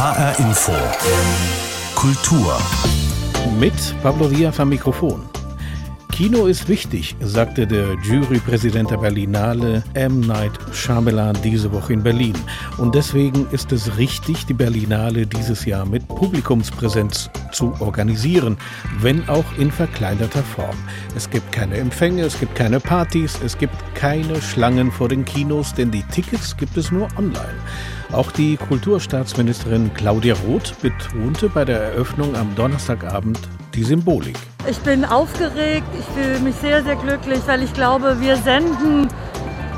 HR Info. Kultur. Mit Pablo Diaz am Mikrofon. Kino ist wichtig, sagte der Jurypräsident der Berlinale M. Night Shyamalan diese Woche in Berlin. Und deswegen ist es richtig, die Berlinale dieses Jahr mit Publikumspräsenz zu organisieren, wenn auch in verkleinerter Form. Es gibt keine Empfänge, es gibt keine Partys, es gibt keine Schlangen vor den Kinos, denn die Tickets gibt es nur online. Auch die Kulturstaatsministerin Claudia Roth betonte bei der Eröffnung am Donnerstagabend die Symbolik. Ich bin aufgeregt, ich fühle mich sehr, sehr glücklich, weil ich glaube, wir senden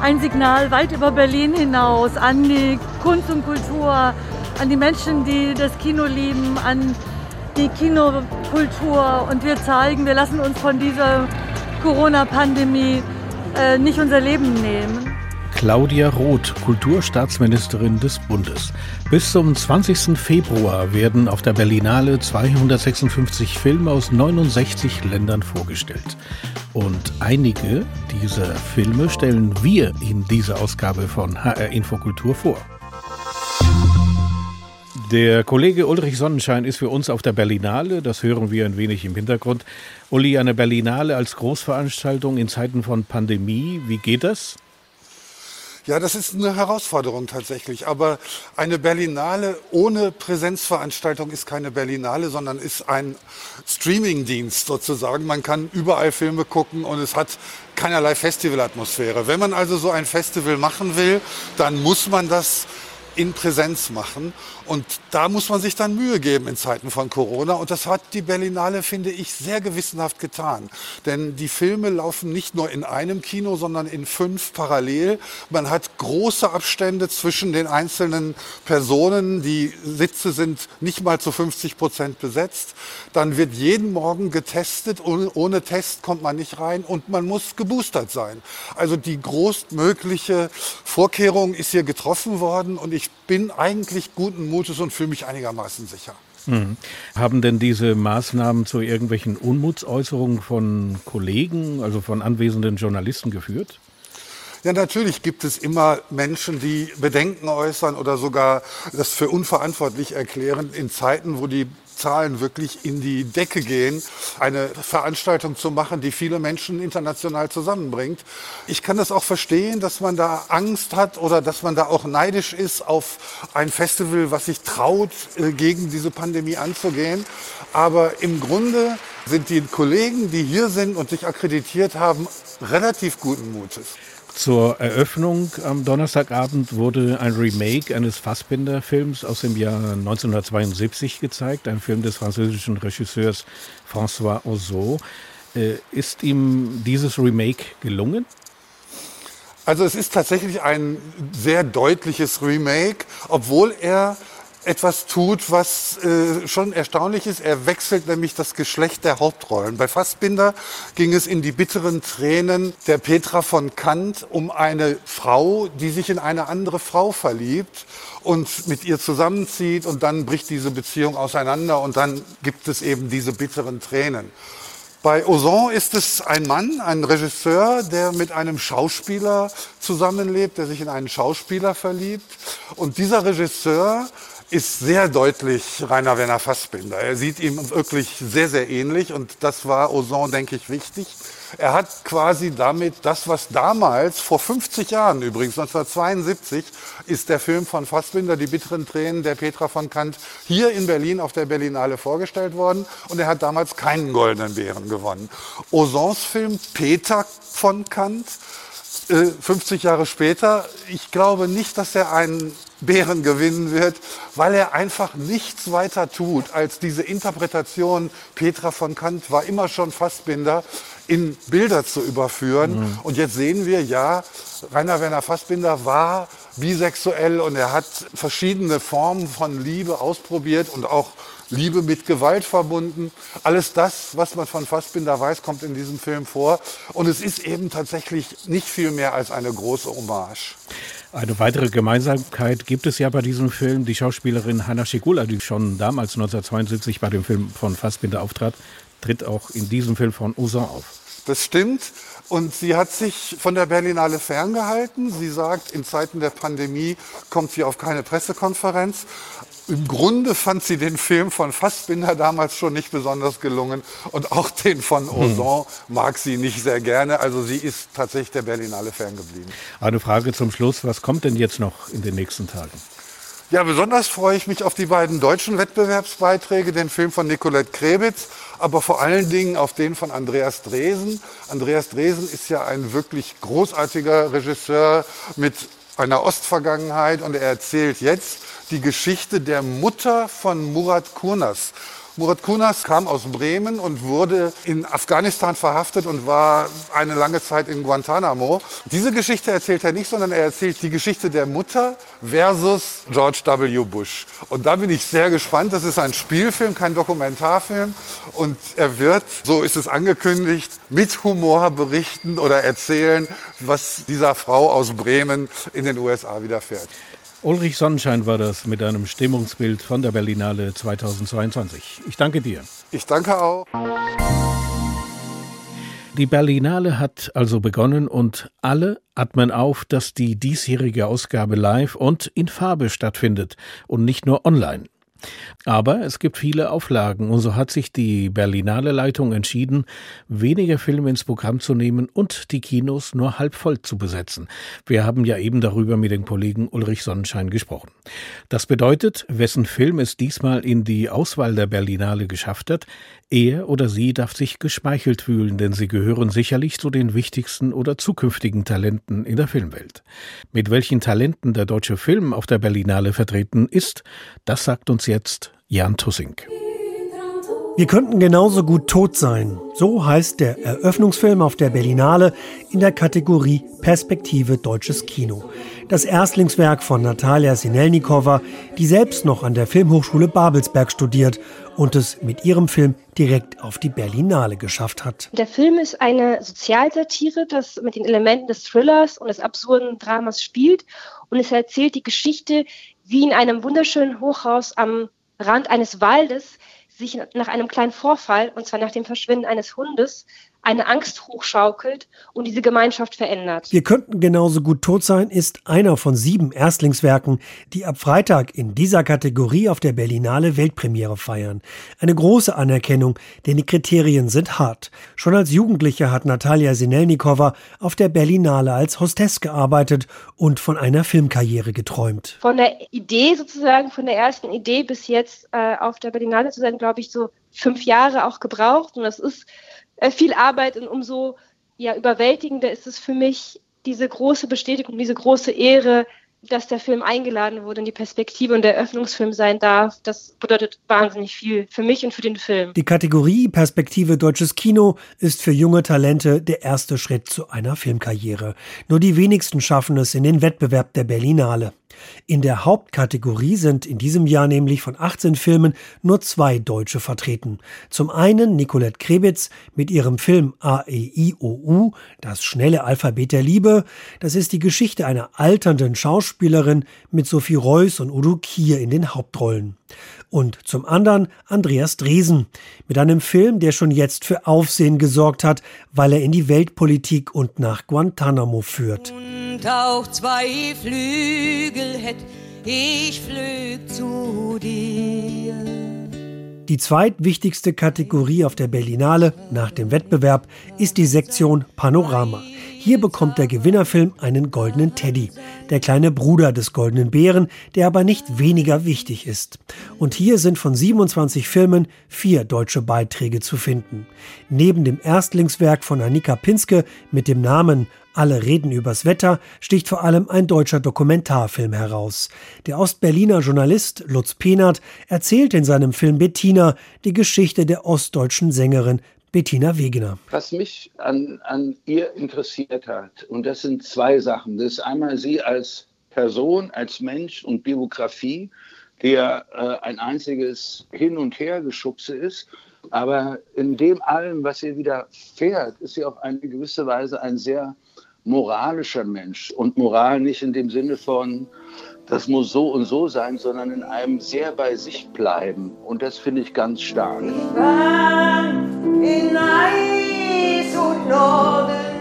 ein Signal weit über Berlin hinaus an die Kunst und Kultur, an die Menschen, die das Kino lieben, an die Kinokultur. Und wir zeigen, wir lassen uns von dieser Corona-Pandemie äh, nicht unser Leben nehmen. Claudia Roth, Kulturstaatsministerin des Bundes. Bis zum 20. Februar werden auf der Berlinale 256 Filme aus 69 Ländern vorgestellt. Und einige dieser Filme stellen wir in dieser Ausgabe von HR Infokultur vor. Der Kollege Ulrich Sonnenschein ist für uns auf der Berlinale, das hören wir ein wenig im Hintergrund. Uli, eine Berlinale als Großveranstaltung in Zeiten von Pandemie, wie geht das? Ja, das ist eine Herausforderung tatsächlich. Aber eine Berlinale ohne Präsenzveranstaltung ist keine Berlinale, sondern ist ein Streamingdienst sozusagen. Man kann überall Filme gucken und es hat keinerlei Festivalatmosphäre. Wenn man also so ein Festival machen will, dann muss man das in Präsenz machen. Und da muss man sich dann Mühe geben in Zeiten von Corona. Und das hat die Berlinale, finde ich, sehr gewissenhaft getan. Denn die Filme laufen nicht nur in einem Kino, sondern in fünf parallel. Man hat große Abstände zwischen den einzelnen Personen. Die Sitze sind nicht mal zu 50 Prozent besetzt. Dann wird jeden Morgen getestet. Ohne, Test kommt man nicht rein. Und man muss geboostert sein. Also die größtmögliche Vorkehrung ist hier getroffen worden. Und ich bin eigentlich guten Mutes und fühle mich einigermaßen sicher. Mhm. Haben denn diese Maßnahmen zu irgendwelchen Unmutsäußerungen von Kollegen, also von anwesenden Journalisten geführt? Ja, natürlich gibt es immer Menschen, die Bedenken äußern oder sogar das für unverantwortlich erklären in Zeiten, wo die Zahlen wirklich in die Decke gehen, eine Veranstaltung zu machen, die viele Menschen international zusammenbringt. Ich kann das auch verstehen, dass man da Angst hat oder dass man da auch neidisch ist auf ein Festival, was sich traut, äh, gegen diese Pandemie anzugehen. Aber im Grunde sind die Kollegen, die hier sind und sich akkreditiert haben, relativ guten Mutes. Zur Eröffnung am Donnerstagabend wurde ein Remake eines Fassbinder-Films aus dem Jahr 1972 gezeigt, ein Film des französischen Regisseurs François Ozot. Äh, ist ihm dieses Remake gelungen? Also es ist tatsächlich ein sehr deutliches Remake, obwohl er etwas tut, was äh, schon erstaunlich ist. Er wechselt nämlich das Geschlecht der Hauptrollen. Bei Fassbinder ging es in die bitteren Tränen der Petra von Kant um eine Frau, die sich in eine andere Frau verliebt und mit ihr zusammenzieht und dann bricht diese Beziehung auseinander und dann gibt es eben diese bitteren Tränen. Bei Ozon ist es ein Mann, ein Regisseur, der mit einem Schauspieler zusammenlebt, der sich in einen Schauspieler verliebt. Und dieser Regisseur ist sehr deutlich Rainer Werner Fassbinder. Er sieht ihm wirklich sehr, sehr ähnlich und das war Ozon, denke ich, wichtig. Er hat quasi damit das, was damals, vor 50 Jahren übrigens, 1972, ist der Film von Fassbinder, Die bitteren Tränen der Petra von Kant, hier in Berlin auf der Berlinale vorgestellt worden und er hat damals keinen Goldenen Bären gewonnen. Ozons Film Peter von Kant 50 äh, Jahre später, ich glaube nicht, dass er einen Bären gewinnen wird, weil er einfach nichts weiter tut, als diese Interpretation Petra von Kant war immer schon Fassbinder in Bilder zu überführen. Mhm. Und jetzt sehen wir, ja, Rainer Werner Fassbinder war bisexuell und er hat verschiedene Formen von Liebe ausprobiert und auch Liebe mit Gewalt verbunden. Alles das, was man von Fassbinder weiß, kommt in diesem Film vor. Und es ist eben tatsächlich nicht viel mehr als eine große Hommage. Eine weitere Gemeinsamkeit gibt es ja bei diesem Film. Die Schauspielerin Hanna Schigula, die schon damals 1972 bei dem Film von Fassbinder auftrat, tritt auch in diesem Film von Ozon auf. Das stimmt. Und sie hat sich von der Berlinale ferngehalten. Sie sagt, in Zeiten der Pandemie kommt sie auf keine Pressekonferenz. Im Grunde fand sie den Film von Fassbinder damals schon nicht besonders gelungen und auch den von hm. Ozon mag sie nicht sehr gerne. Also sie ist tatsächlich der Berlinale Fan geblieben. Eine Frage zum Schluss. Was kommt denn jetzt noch in den nächsten Tagen? Ja, besonders freue ich mich auf die beiden deutschen Wettbewerbsbeiträge, den Film von Nicolette Krebitz, aber vor allen Dingen auf den von Andreas Dresen. Andreas Dresen ist ja ein wirklich großartiger Regisseur mit einer Ostvergangenheit und er erzählt jetzt die Geschichte der Mutter von Murat Kurnas. Murat Kunas kam aus Bremen und wurde in Afghanistan verhaftet und war eine lange Zeit in Guantanamo. Diese Geschichte erzählt er nicht, sondern er erzählt die Geschichte der Mutter versus George W. Bush. Und da bin ich sehr gespannt. Das ist ein Spielfilm, kein Dokumentarfilm. Und er wird, so ist es angekündigt, mit Humor berichten oder erzählen, was dieser Frau aus Bremen in den USA widerfährt. Ulrich Sonnenschein war das mit einem Stimmungsbild von der Berlinale 2022. Ich danke dir. Ich danke auch. Die Berlinale hat also begonnen und alle atmen auf, dass die diesjährige Ausgabe live und in Farbe stattfindet und nicht nur online. Aber es gibt viele Auflagen und so hat sich die Berlinale Leitung entschieden, weniger Filme ins Programm zu nehmen und die Kinos nur halb voll zu besetzen. Wir haben ja eben darüber mit dem Kollegen Ulrich Sonnenschein gesprochen. Das bedeutet, wessen Film es diesmal in die Auswahl der Berlinale geschafft hat, er oder sie darf sich geschmeichelt fühlen, denn sie gehören sicherlich zu den wichtigsten oder zukünftigen Talenten in der Filmwelt. Mit welchen Talenten der deutsche Film auf der Berlinale vertreten ist, das sagt uns jetzt Jan Tussink. Wir könnten genauso gut tot sein. So heißt der Eröffnungsfilm auf der Berlinale in der Kategorie Perspektive deutsches Kino. Das Erstlingswerk von Natalia Sinelnikova, die selbst noch an der Filmhochschule Babelsberg studiert und es mit ihrem Film direkt auf die Berlinale geschafft hat. Der Film ist eine Sozialsatire, das mit den Elementen des Thrillers und des absurden Dramas spielt und es erzählt die Geschichte, wie in einem wunderschönen Hochhaus am Rand eines Waldes sich nach einem kleinen Vorfall, und zwar nach dem Verschwinden eines Hundes, eine Angst hochschaukelt und diese Gemeinschaft verändert. Wir könnten genauso gut tot sein ist einer von sieben Erstlingswerken, die ab Freitag in dieser Kategorie auf der Berlinale Weltpremiere feiern. Eine große Anerkennung, denn die Kriterien sind hart. Schon als Jugendliche hat Natalia Sinelnikova auf der Berlinale als Hostess gearbeitet und von einer Filmkarriere geträumt. Von der Idee sozusagen, von der ersten Idee bis jetzt äh, auf der Berlinale zu sein, glaube ich, so fünf Jahre auch gebraucht und das ist viel Arbeit und umso ja, überwältigender ist es für mich, diese große Bestätigung, diese große Ehre, dass der Film eingeladen wurde in die Perspektive und der Eröffnungsfilm sein darf, das bedeutet wahnsinnig viel für mich und für den Film. Die Kategorie Perspektive deutsches Kino ist für junge Talente der erste Schritt zu einer Filmkarriere. Nur die wenigsten schaffen es in den Wettbewerb der Berlinale. In der Hauptkategorie sind in diesem Jahr nämlich von 18 Filmen nur zwei Deutsche vertreten. Zum einen Nicolette Krebitz mit ihrem Film AEIOU, das schnelle Alphabet der Liebe. Das ist die Geschichte einer alternden Schauspielerin mit Sophie Reuss und Udo Kier in den Hauptrollen. Und zum anderen Andreas Dresen mit einem Film, der schon jetzt für Aufsehen gesorgt hat, weil er in die Weltpolitik und nach Guantanamo führt und auch zwei Flügel hätt, ich flög zu dir. Die zweitwichtigste Kategorie auf der Berlinale nach dem Wettbewerb ist die Sektion Panorama. Hier bekommt der Gewinnerfilm einen goldenen Teddy, der kleine Bruder des goldenen Bären, der aber nicht weniger wichtig ist. Und hier sind von 27 Filmen vier deutsche Beiträge zu finden. Neben dem Erstlingswerk von Annika Pinske mit dem Namen alle reden übers Wetter sticht vor allem ein deutscher Dokumentarfilm heraus. Der Ostberliner Journalist Lutz Penert erzählt in seinem Film Bettina die Geschichte der ostdeutschen Sängerin Bettina Wegener. Was mich an, an ihr interessiert hat, und das sind zwei Sachen. Das ist einmal sie als Person, als Mensch und Biografie, der äh, ein einziges Hin- und Hergeschubse ist. Aber in dem allem, was ihr widerfährt, ist sie auf eine gewisse Weise ein sehr moralischer Mensch. Und Moral nicht in dem Sinne von, das muss so und so sein, sondern in einem sehr bei sich bleiben. Und das finde ich ganz stark.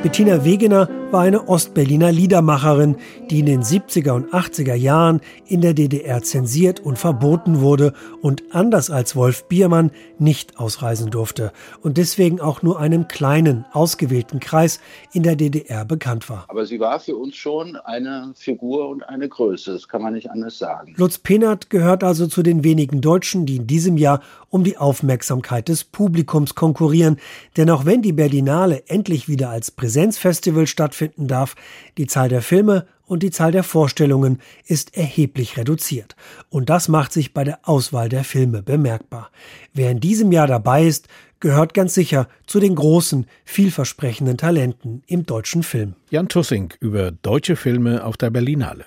Bettina Wegener war eine Ostberliner Liedermacherin, die in den 70er und 80er Jahren in der DDR zensiert und verboten wurde und anders als Wolf Biermann nicht ausreisen durfte und deswegen auch nur einem kleinen, ausgewählten Kreis in der DDR bekannt war. Aber sie war für uns schon eine Figur und eine Größe, das kann man nicht anders sagen. Lutz Penert gehört also zu den wenigen Deutschen, die in diesem Jahr um die Aufmerksamkeit des Publikums konkurrieren. Denn auch wenn die Berlinale endlich wieder als Präsenzfestival stattfinden darf, die Zahl der Filme und die Zahl der Vorstellungen ist erheblich reduziert. Und das macht sich bei der Auswahl der Filme bemerkbar. Wer in diesem Jahr dabei ist, gehört ganz sicher zu den großen, vielversprechenden Talenten im deutschen Film. Jan Tussing über deutsche Filme auf der Berlinale.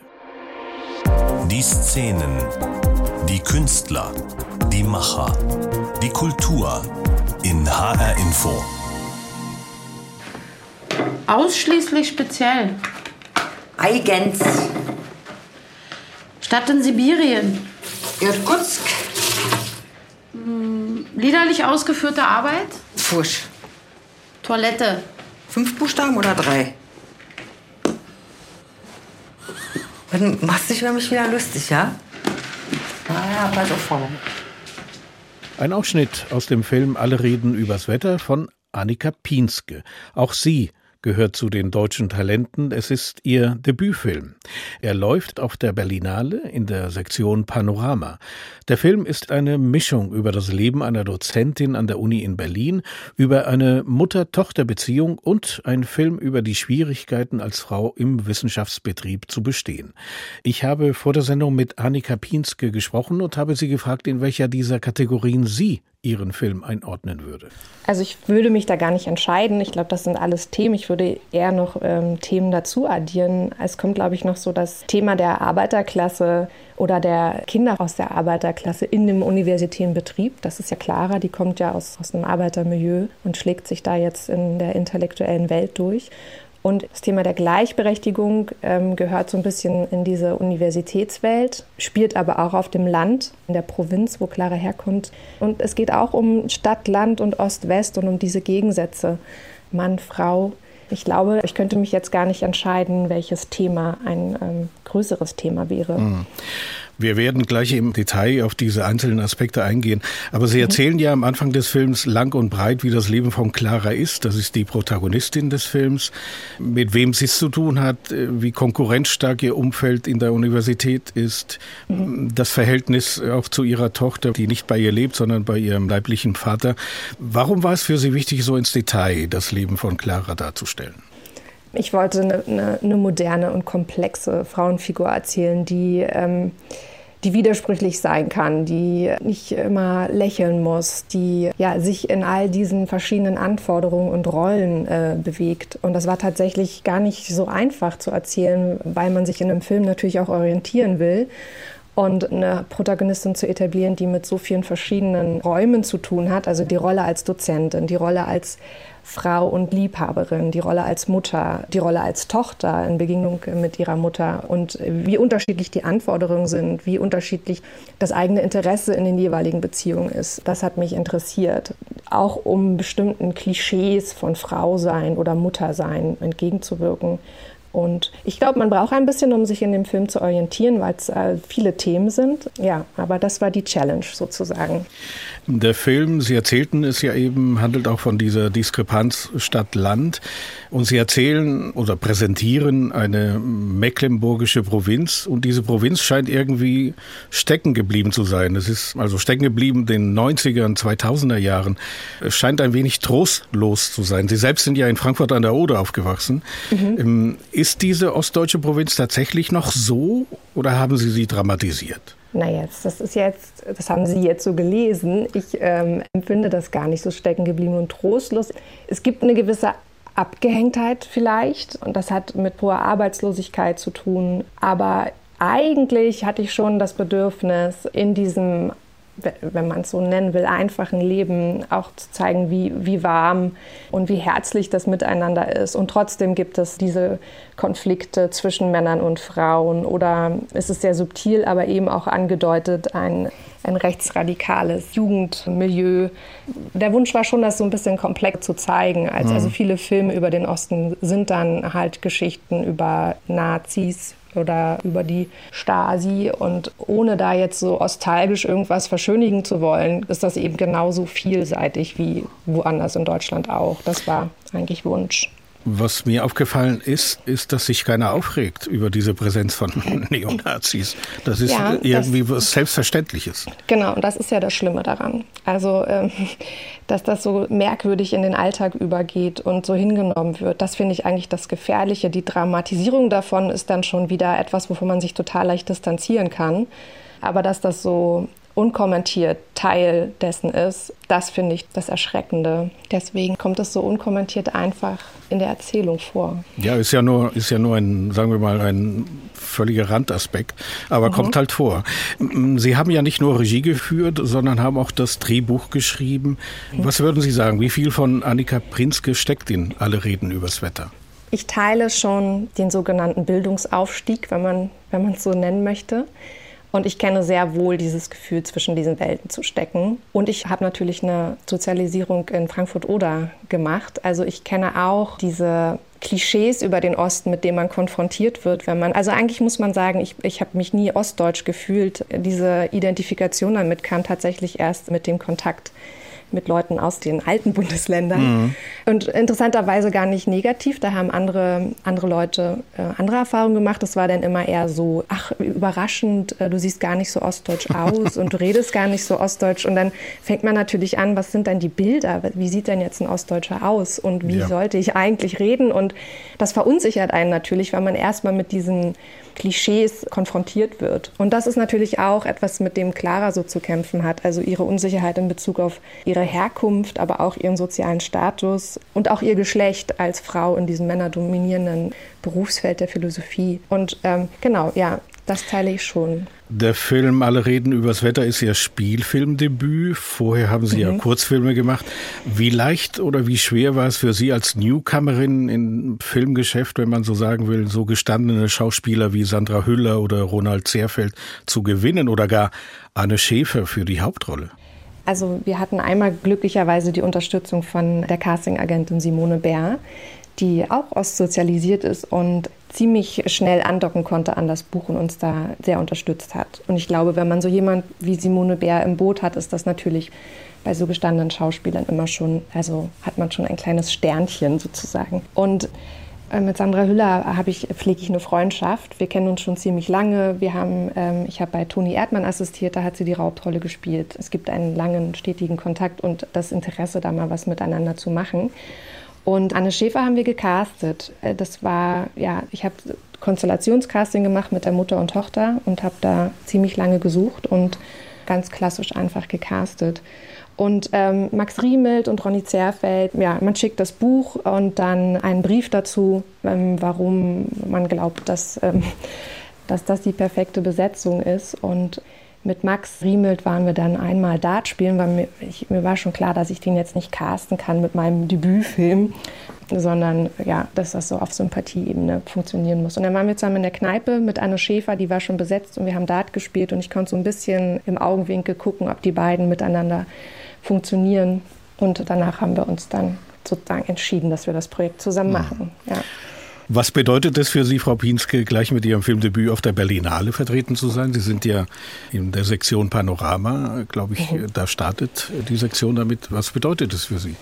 Die Szenen, die Künstler, die Macher, die Kultur in HR Info. Ausschließlich speziell. Eigens. Stadt in Sibirien. Irkutsk. Hm, liederlich ausgeführte Arbeit. Fusch. Toilette. Fünf Buchstaben oder drei? Dann machst du dich über mich wieder lustig, ja? Naja, pass auf, Frau. Ein Ausschnitt aus dem Film Alle reden übers Wetter von Annika Pienske. Auch sie gehört zu den deutschen Talenten. Es ist ihr Debütfilm. Er läuft auf der Berlinale in der Sektion Panorama. Der Film ist eine Mischung über das Leben einer Dozentin an der Uni in Berlin, über eine Mutter-Tochter-Beziehung und ein Film über die Schwierigkeiten als Frau im Wissenschaftsbetrieb zu bestehen. Ich habe vor der Sendung mit Annika Pienske gesprochen und habe sie gefragt, in welcher dieser Kategorien sie Ihren Film einordnen würde? Also ich würde mich da gar nicht entscheiden. Ich glaube, das sind alles Themen. Ich würde eher noch ähm, Themen dazu addieren. Es kommt, glaube ich, noch so das Thema der Arbeiterklasse oder der Kinder aus der Arbeiterklasse in dem universitären Betrieb. Das ist ja Clara, die kommt ja aus, aus einem Arbeitermilieu und schlägt sich da jetzt in der intellektuellen Welt durch. Und das Thema der Gleichberechtigung ähm, gehört so ein bisschen in diese Universitätswelt, spielt aber auch auf dem Land, in der Provinz, wo Clara herkommt. Und es geht auch um Stadt, Land und Ost-West und um diese Gegensätze. Mann, Frau. Ich glaube, ich könnte mich jetzt gar nicht entscheiden, welches Thema ein ähm, größeres Thema wäre. Mhm. Wir werden gleich im Detail auf diese einzelnen Aspekte eingehen. Aber Sie mhm. erzählen ja am Anfang des Films lang und breit, wie das Leben von Clara ist. Das ist die Protagonistin des Films. Mit wem sie es zu tun hat, äh, wie konkurrenzstark ihr Umfeld in der Universität ist. Mhm. Das Verhältnis auch zu ihrer Tochter, die nicht bei ihr lebt, sondern bei ihrem leiblichen Vater. Warum war es für Sie wichtig, so ins Detail das Leben von Clara darzustellen? Ich wollte eine, eine, eine, moderne und komplexe Frauenfigur erzählen, die, ähm, die widersprüchlich sein kann, die nicht immer lächeln muss, die ja, sich in all diesen verschiedenen Anforderungen und Rollen äh, bewegt. Und das war tatsächlich gar nicht so einfach zu erzählen, weil man sich in einem Film natürlich auch orientieren will und eine Protagonistin zu etablieren, die mit so vielen verschiedenen Räumen zu tun hat, also die Rolle als Dozentin, die Rolle als Frau und Liebhaberin, die Rolle als Mutter, die Rolle als Tochter in Begegnung mit ihrer Mutter und wie unterschiedlich die Anforderungen sind, wie unterschiedlich das eigene Interesse in den jeweiligen Beziehungen ist. Das hat mich interessiert, auch um bestimmten Klischees von Frau sein oder Mutter sein entgegenzuwirken. Und ich glaube, man braucht ein bisschen, um sich in dem Film zu orientieren, weil es äh, viele Themen sind. Ja, aber das war die Challenge sozusagen. Der Film, Sie erzählten es ja eben, handelt auch von dieser Diskrepanz Stadt-Land. Und Sie erzählen oder präsentieren eine mecklenburgische Provinz. Und diese Provinz scheint irgendwie stecken geblieben zu sein. Es ist also stecken geblieben in den 90er und 2000er Jahren. Es scheint ein wenig trostlos zu sein. Sie selbst sind ja in Frankfurt an der Oder aufgewachsen. Mhm. Ähm, ist diese ostdeutsche Provinz tatsächlich noch so oder haben Sie sie dramatisiert? Na jetzt, das ist jetzt, das haben Sie jetzt so gelesen. Ich ähm, empfinde das gar nicht so stecken geblieben und trostlos. Es gibt eine gewisse Abgehängtheit vielleicht und das hat mit hoher Arbeitslosigkeit zu tun. Aber eigentlich hatte ich schon das Bedürfnis, in diesem wenn man es so nennen will, einfachen Leben auch zu zeigen, wie, wie warm und wie herzlich das miteinander ist. Und trotzdem gibt es diese Konflikte zwischen Männern und Frauen oder ist es sehr subtil, aber eben auch angedeutet, ein ein rechtsradikales Jugendmilieu. Der Wunsch war schon, das so ein bisschen komplex zu zeigen. Als, mhm. Also viele Filme über den Osten sind dann halt Geschichten über Nazis, oder über die Stasi. Und ohne da jetzt so nostalgisch irgendwas verschönigen zu wollen, ist das eben genauso vielseitig wie woanders in Deutschland auch. Das war eigentlich Wunsch. Was mir aufgefallen ist, ist, dass sich keiner aufregt über diese Präsenz von Neonazis. Das ist ja, irgendwie das, was Selbstverständliches. Genau, und das ist ja das Schlimme daran. Also, ähm, dass das so merkwürdig in den Alltag übergeht und so hingenommen wird, das finde ich eigentlich das Gefährliche. Die Dramatisierung davon ist dann schon wieder etwas, wovon man sich total leicht distanzieren kann. Aber dass das so unkommentiert Teil dessen ist, das finde ich das Erschreckende. Deswegen kommt es so unkommentiert einfach in der Erzählung vor. Ja, ist ja nur, ist ja nur ein, sagen wir mal, ein völliger Randaspekt, aber mhm. kommt halt vor. Sie haben ja nicht nur Regie geführt, sondern haben auch das Drehbuch geschrieben. Mhm. Was würden Sie sagen, wie viel von Annika Prinzke steckt in Alle Reden übers Wetter? Ich teile schon den sogenannten Bildungsaufstieg, wenn man es so nennen möchte. Und ich kenne sehr wohl dieses Gefühl, zwischen diesen Welten zu stecken. Und ich habe natürlich eine Sozialisierung in Frankfurt-Oder gemacht. Also ich kenne auch diese Klischees über den Osten, mit denen man konfrontiert wird, wenn man, also eigentlich muss man sagen, ich, ich habe mich nie ostdeutsch gefühlt. Diese Identifikation damit kam tatsächlich erst mit dem Kontakt mit Leuten aus den alten Bundesländern. Mhm. Und interessanterweise gar nicht negativ. Da haben andere, andere Leute äh, andere Erfahrungen gemacht. Das war dann immer eher so, ach, überraschend, äh, du siehst gar nicht so ostdeutsch aus und du redest gar nicht so ostdeutsch. Und dann fängt man natürlich an, was sind denn die Bilder? Wie sieht denn jetzt ein Ostdeutscher aus? Und wie ja. sollte ich eigentlich reden? Und das verunsichert einen natürlich, weil man erstmal mit diesen Klischees konfrontiert wird. Und das ist natürlich auch etwas, mit dem Clara so zu kämpfen hat. Also ihre Unsicherheit in Bezug auf ihre Herkunft, aber auch ihren sozialen Status und auch ihr Geschlecht als Frau in diesem männerdominierenden Berufsfeld der Philosophie. Und ähm, genau, ja, das teile ich schon. Der Film Alle reden übers Wetter ist Ihr Spielfilmdebüt. Vorher haben Sie mhm. ja Kurzfilme gemacht. Wie leicht oder wie schwer war es für Sie als Newcomerin im Filmgeschäft, wenn man so sagen will, so gestandene Schauspieler wie Sandra Hüller oder Ronald Zerfeld zu gewinnen oder gar Anne Schäfer für die Hauptrolle? Also wir hatten einmal glücklicherweise die Unterstützung von der Castingagentin Simone Bär, die auch ostsozialisiert ist und ziemlich schnell andocken konnte an das Buch und uns da sehr unterstützt hat. Und ich glaube, wenn man so jemand wie Simone Bär im Boot hat, ist das natürlich bei so gestandenen Schauspielern immer schon, also hat man schon ein kleines Sternchen sozusagen. Und äh, mit Sandra Hüller habe ich, pflege ich eine Freundschaft. Wir kennen uns schon ziemlich lange. Wir haben, ähm, ich habe bei Toni Erdmann assistiert, da hat sie die Hauptrolle gespielt. Es gibt einen langen, stetigen Kontakt und das Interesse, da mal was miteinander zu machen. Und Anne Schäfer haben wir gecastet. Äh, das war, ja, ich habe Konstellationscasting gemacht mit der Mutter und Tochter und habe da ziemlich lange gesucht und ganz klassisch einfach gecastet. Und ähm, Max Riemelt und Ronny Zerfeld, ja, man schickt das Buch und dann einen Brief dazu, ähm, warum man glaubt, dass, ähm, dass das die perfekte Besetzung ist. Und mit Max Riemelt waren wir dann einmal Dart spielen, weil mir, ich, mir war schon klar, dass ich den jetzt nicht casten kann mit meinem Debütfilm, sondern ja, dass das so auf Sympathieebene funktionieren muss. Und dann waren wir zusammen in der Kneipe mit Anne Schäfer, die war schon besetzt und wir haben Dart gespielt und ich konnte so ein bisschen im Augenwinkel gucken, ob die beiden miteinander funktionieren. Und danach haben wir uns dann sozusagen entschieden, dass wir das Projekt zusammen machen. Ja. Was bedeutet es für Sie, Frau Pienske, gleich mit Ihrem Filmdebüt auf der Berlinale vertreten zu sein? Sie sind ja in der Sektion Panorama, glaube ich, mhm. da startet die Sektion damit. Was bedeutet es für Sie?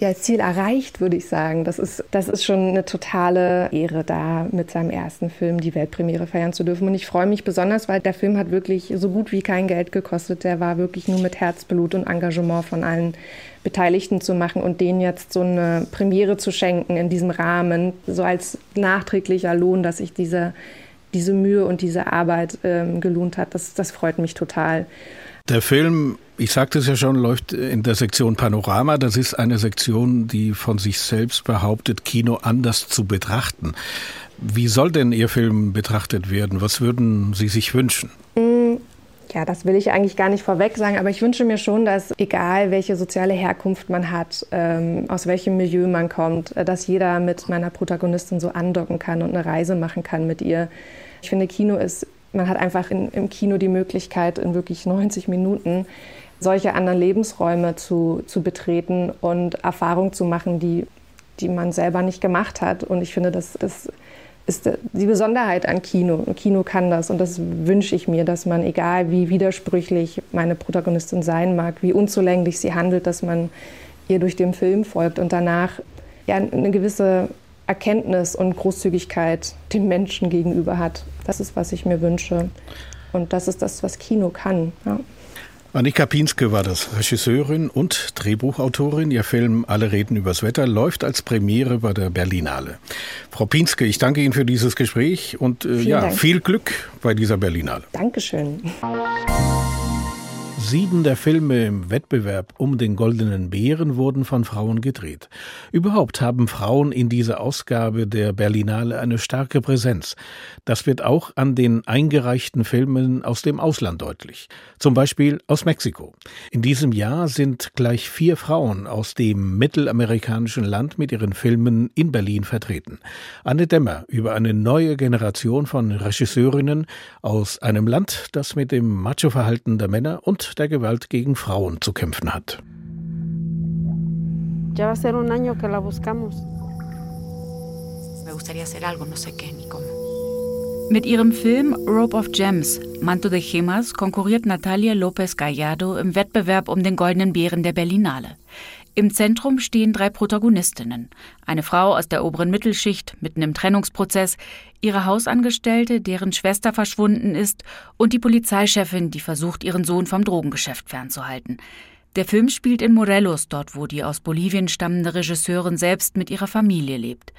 Ja, Ziel erreicht, würde ich sagen. Das ist, das ist schon eine totale Ehre, da mit seinem ersten Film die Weltpremiere feiern zu dürfen. Und ich freue mich besonders, weil der Film hat wirklich so gut wie kein Geld gekostet. Der war wirklich nur mit Herzblut und Engagement von allen Beteiligten zu machen und denen jetzt so eine Premiere zu schenken in diesem Rahmen, so als nachträglicher Lohn, dass sich diese, diese Mühe und diese Arbeit ähm, gelohnt hat. Das, das freut mich total. Der Film, ich sagte es ja schon, läuft in der Sektion Panorama. Das ist eine Sektion, die von sich selbst behauptet, Kino anders zu betrachten. Wie soll denn Ihr Film betrachtet werden? Was würden Sie sich wünschen? Mm, ja, das will ich eigentlich gar nicht vorweg sagen, aber ich wünsche mir schon, dass egal welche soziale Herkunft man hat, ähm, aus welchem Milieu man kommt, äh, dass jeder mit meiner Protagonistin so andocken kann und eine Reise machen kann mit ihr. Ich finde, Kino ist Man hat einfach in, im Kino die Möglichkeit, in wirklich 90 Minuten solche anderen Lebensräume zu, zu betreten und Erfahrungen zu machen, die, die man selber nicht gemacht hat. Und ich finde, das, das ist die Besonderheit an Kino. Kino kann das und das wünsche ich mir, dass man, egal wie widersprüchlich meine Protagonistin sein mag, wie unzulänglich sie handelt, dass man ihr durch den Film folgt und danach ja, eine gewisse Erkenntnis und Großzügigkeit dem Menschen gegenüber hat. Das ist, was ich mir wünsche. Und das ist das, was Kino kann. Ja. Annika Pienske war das, Regisseurin und Drehbuchautorin. Ihr Film Alle reden übers Wetter läuft als Premiere bei der Berlinale. Frau Pienske, ich danke Ihnen für dieses Gespräch und äh, ja, Dank. viel Glück bei dieser Berlinale. Dankeschön. Sieben der Filme im Wettbewerb um den Goldenen Bären wurden von Frauen gedreht. Überhaupt haben Frauen in dieser Ausgabe der Berlinale eine starke Präsenz. Das wird auch an den eingereichten Filmen aus dem Ausland deutlich. Zum Beispiel aus Mexiko. In diesem Jahr sind gleich vier Frauen aus dem mittelamerikanischen Land mit ihren Filmen in Berlin vertreten. Anne Dämmer über eine neue Generation von Regisseurinnen aus einem Land, das mit dem Macho-Verhalten der Männer und der Gewalt gegen Frauen zu kämpfen hat. Ya va a ser un año que la buscamos. Me gustaría hacer algo, no sé qué ni cómo. Mit ihrem Film Rope of Gems, Manto de Gemas, konkurriert Natalia Lopez Gallardo im Wettbewerb um den Goldenen Bären der Berlinale. Im Zentrum stehen drei Protagonistinnen. Eine Frau aus der oberen Mittelschicht, mitten im Trennungsprozess, ihre Hausangestellte, deren Schwester verschwunden ist, und die Polizeichefin, die versucht, ihren Sohn vom Drogengeschäft fernzuhalten. Der Film spielt in Morelos, dort wo die aus Bolivien stammende Regisseurin selbst mit ihrer Familie lebt.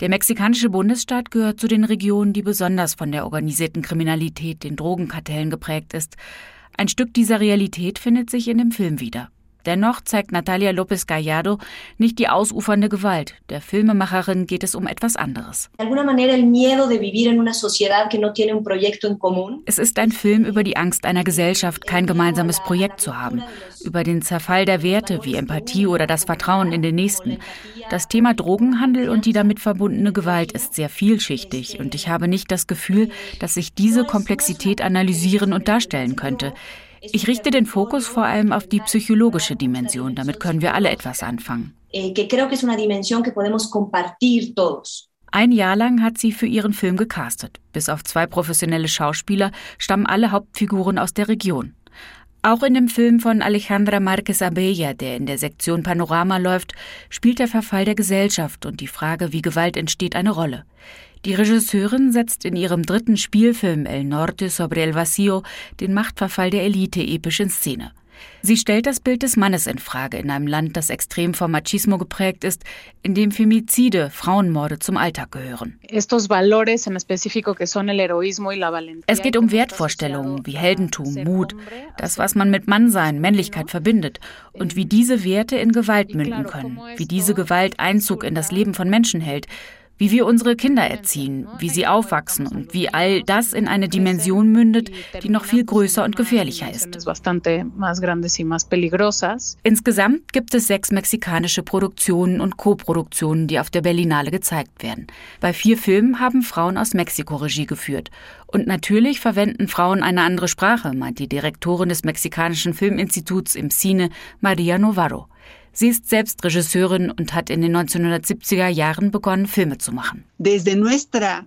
Der mexikanische Bundesstaat gehört zu den Regionen, die besonders von der organisierten Kriminalität, den Drogenkartellen geprägt ist. Ein Stück dieser Realität findet sich in dem Film wieder. Dennoch zeigt Natalia López Gallardo nicht die ausufernde Gewalt. Der Filmemacherin geht es um etwas anderes. Es ist ein Film über die Angst einer Gesellschaft, kein gemeinsames Projekt zu haben, über den Zerfall der Werte wie Empathie oder das Vertrauen in den Nächsten. Das Thema Drogenhandel und die damit verbundene Gewalt ist sehr vielschichtig und ich habe nicht das Gefühl, dass sich diese Komplexität analysieren und darstellen könnte. Ich richte den Fokus vor allem auf die psychologische Dimension. Damit können wir alle etwas anfangen. Eh, Ein Jahr lang hat sie für ihren Film gecastet. Bis auf zwei professionelle Schauspieler stammen alle Hauptfiguren aus der Region. Auch in dem Film von Alejandra Marquez Abella, der in der Sektion Panorama läuft, spielt der Verfall der Gesellschaft und die Frage, wie Gewalt entsteht, eine Rolle. Die Regisseurin setzt in ihrem dritten Spielfilm El Norte sobre el Vacío den Machtverfall der Elite episch in Szene. Sie stellt das Bild des Mannes in Frage in einem Land, das extrem vom Machismo geprägt ist, in dem Femizide, Frauenmorde zum Alltag gehören. Es geht um Wertvorstellungen wie Heldentum, Mut, das, was man mit Mannsein, Männlichkeit verbindet und wie diese Werte in Gewalt münden können, wie diese Gewalt Einzug in das Leben von Menschen hält, wie wir unsere Kinder erziehen, wie sie aufwachsen und wie all das in eine Dimension mündet, die noch viel größer und gefährlicher ist. Insgesamt gibt es sechs mexikanische Produktionen und Koproduktionen, die auf der Berlinale gezeigt werden. Bei vier Filmen haben Frauen aus Mexiko Regie geführt. Und natürlich verwenden Frauen eine andere Sprache, meint die Direktorin des Mexikanischen Filminstituts im Cine, Maria Novaro. Sie ist selbst Regisseurin und hat in den 1970er Jahren begonnen, Filme zu machen. Desde nuestra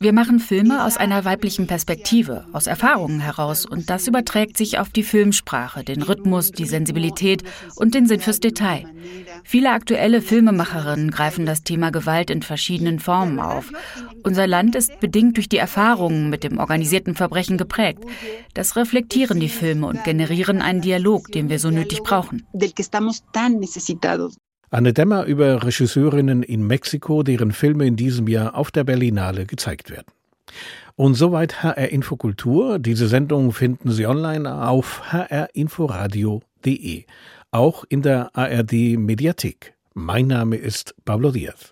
wir machen Filme aus einer weiblichen Perspektive, aus Erfahrungen heraus und das überträgt sich auf die Filmsprache, den Rhythmus, die Sensibilität und den Sinn fürs Detail. Viele aktuelle Filmemacherinnen greifen das Thema Gewalt in verschiedenen Formen auf. Unser Land ist bedingt durch die Erfahrungen mit dem organisierten Verbrechen geprägt. Das reflektieren die Filme und generieren einen Dialog, den wir so nötig brauchen. Anne Dämmer über Regisseurinnen in Mexiko, deren Filme in diesem Jahr auf der Berlinale gezeigt werden. Und soweit HR Infokultur. Diese Sendung finden Sie online auf hrinforadio.de, auch in der ARD Mediathek. Mein Name ist Pablo Diaz.